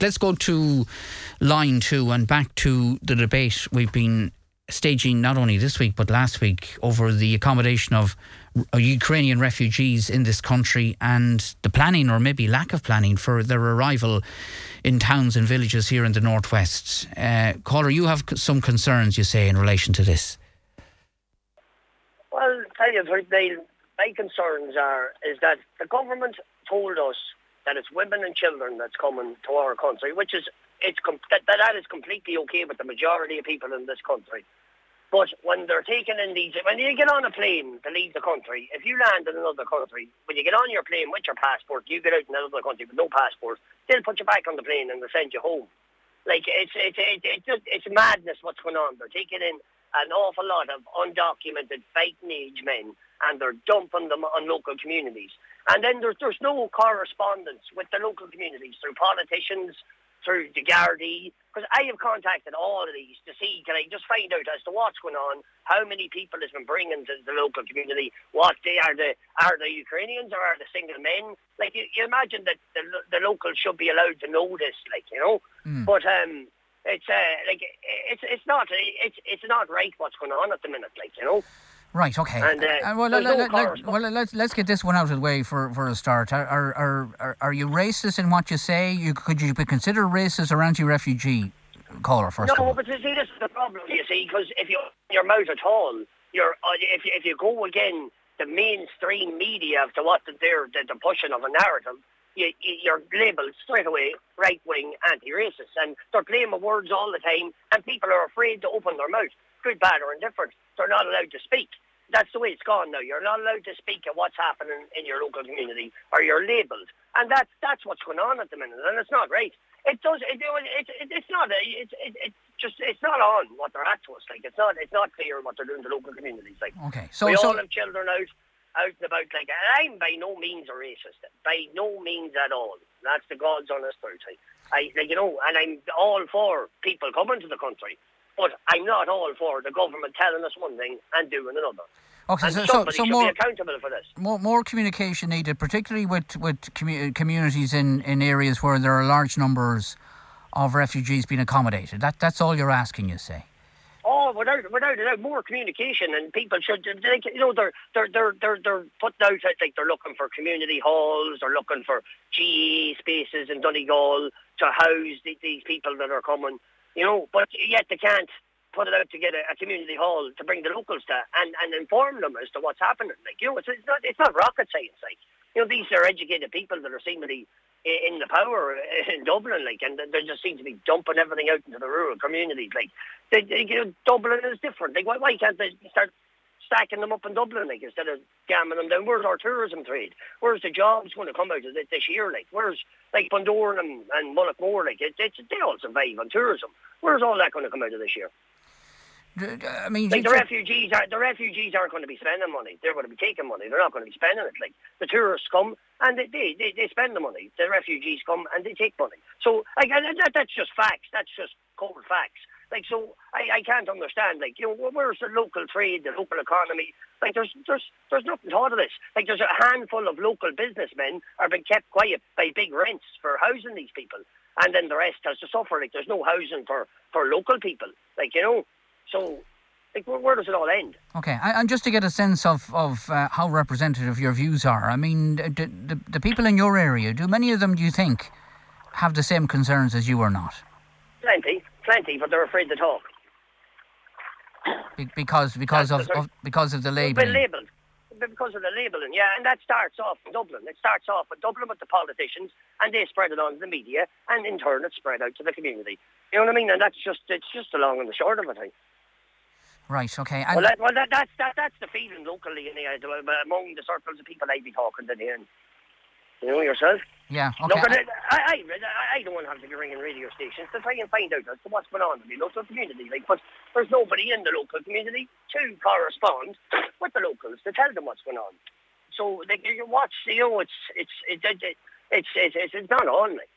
let's go to line two and back to the debate we've been staging not only this week but last week over the accommodation of Ukrainian refugees in this country and the planning or maybe lack of planning for their arrival in towns and villages here in the northwest. Uh, caller, you have some concerns, you say, in relation to this. Well, tell you, my concerns are is that the government told us that it's women and children that's coming to our country, which is it's that, that is completely okay with the majority of people in this country. But when they're taking in these, when you get on a plane to leave the country, if you land in another country, when you get on your plane with your passport, you get out in another country with no passport, they'll put you back on the plane and they'll send you home. Like it's it's it's it's, just, it's madness what's going on. They're taking in an awful lot of undocumented fighting age men and they're dumping them on local communities. And then there's there's no correspondence with the local communities through politicians, through the Gardaí, because I have contacted all of these to see, can I just find out as to what's going on, how many people has been bringing to the local community, what they are the are the Ukrainians or are the single men? Like you, you imagine that the, the locals should be allowed to know this, like you know. Mm. But um, it's uh, like it's it's not it's it's not right what's going on at the minute, like you know. Right. Okay. And, uh, uh, well, let, no let, well, let's let's get this one out of the way for, for a start. Are, are are are you racist in what you say? You could you be considered racist or anti-refugee caller first? No, but you see, this is the problem. You see, because if you your mouth at all, you're uh, if you, if you go again the mainstream media to what they're the, the pushing of a narrative, you, you're labelled straight away right wing, anti racist. And they're playing with words all the time, and people are afraid to open their mouth, good, bad, or indifferent. They're not allowed to speak. That's the way it's gone now. You're not allowed to speak of what's happening in your local community, or you're labelled. And that's that's what's going on at the minute, and it's not right. It does. It, it, it, it's not. It's it, it just. It's not on what they're at to us. Like it's not. It's not clear what they're doing to local communities. Like okay, so we so, all have children out out and about like I'm by no means a racist. By no means at all. That's the God's honest truth. I, like, you know, and I'm all for people coming to the country, but I'm not all for the government telling us one thing and doing another. Okay, so, so, so more, accountable for this. More, more communication needed, particularly with with commu- communities in, in areas where there are large numbers of refugees being accommodated. That that's all you're asking, you say. Without without doubt, more communication, and people should, they, you know, they're they're they're they're they're putting out like they're looking for community halls, they're looking for GE spaces in Donegal to house the, these people that are coming, you know, but yet they can't put it out to get a, a, community hall to bring the locals to and, and inform them as to what's happening. Like you know, it's, it's not it's not rocket science. Like you know, these are educated people that are seemingly in the power in Dublin, like, and they just seem to be dumping everything out into the rural communities. Like, they, they, you know, Dublin is different. Like, why, why can't they start stacking them up in Dublin, like, instead of jamming them down? Where's our tourism trade? Where's the jobs going to come out of it this year? Like, where's like Bundoran and, and Mullaghmore? Like, it, it's they all survive on tourism. Where's all that going to come out of this year? I mean, like the refugees are the refugees aren't going to be spending money. They're going to be taking money. They're not going to be spending it. Like the tourists come and they they, they, they spend the money. The refugees come and they take money. So like that, that's just facts. That's just cold facts. Like so, I, I can't understand. Like you know, where's the local trade, the local economy? Like there's there's there's nothing thought of this. Like there's a handful of local businessmen are being kept quiet by big rents for housing these people, and then the rest has to suffer. Like there's no housing for for local people. Like you know. So, like, where, where, does it all end? Okay, and just to get a sense of, of uh, how representative your views are, I mean, the, the, the people in your area, do many of them, do you think, have the same concerns as you or not? Plenty, plenty, but they're afraid to talk. Be- because because of, of, because of the labelling. labelled because of the labelling, yeah, and that starts off in Dublin. It starts off in Dublin with the politicians, and they spread it on to the media, and in turn it spread out to the community. You know what I mean? And that's just it's just the long and the short of it. I Right. Okay. And well, that, well that, that's that, that's the feeling locally in anyway, among the circles of people I'd be talking to. Then, you know yourself. Yeah. Okay. Look, I, I, I, I don't want to have to be ringing radio stations to try and find out as to what's going on in the local community. Like, but there's nobody in the local community to correspond with the locals to tell them what's going on. So they, you watch, you know, it's it's it, it, it, it's it's it's, it's not on. Like.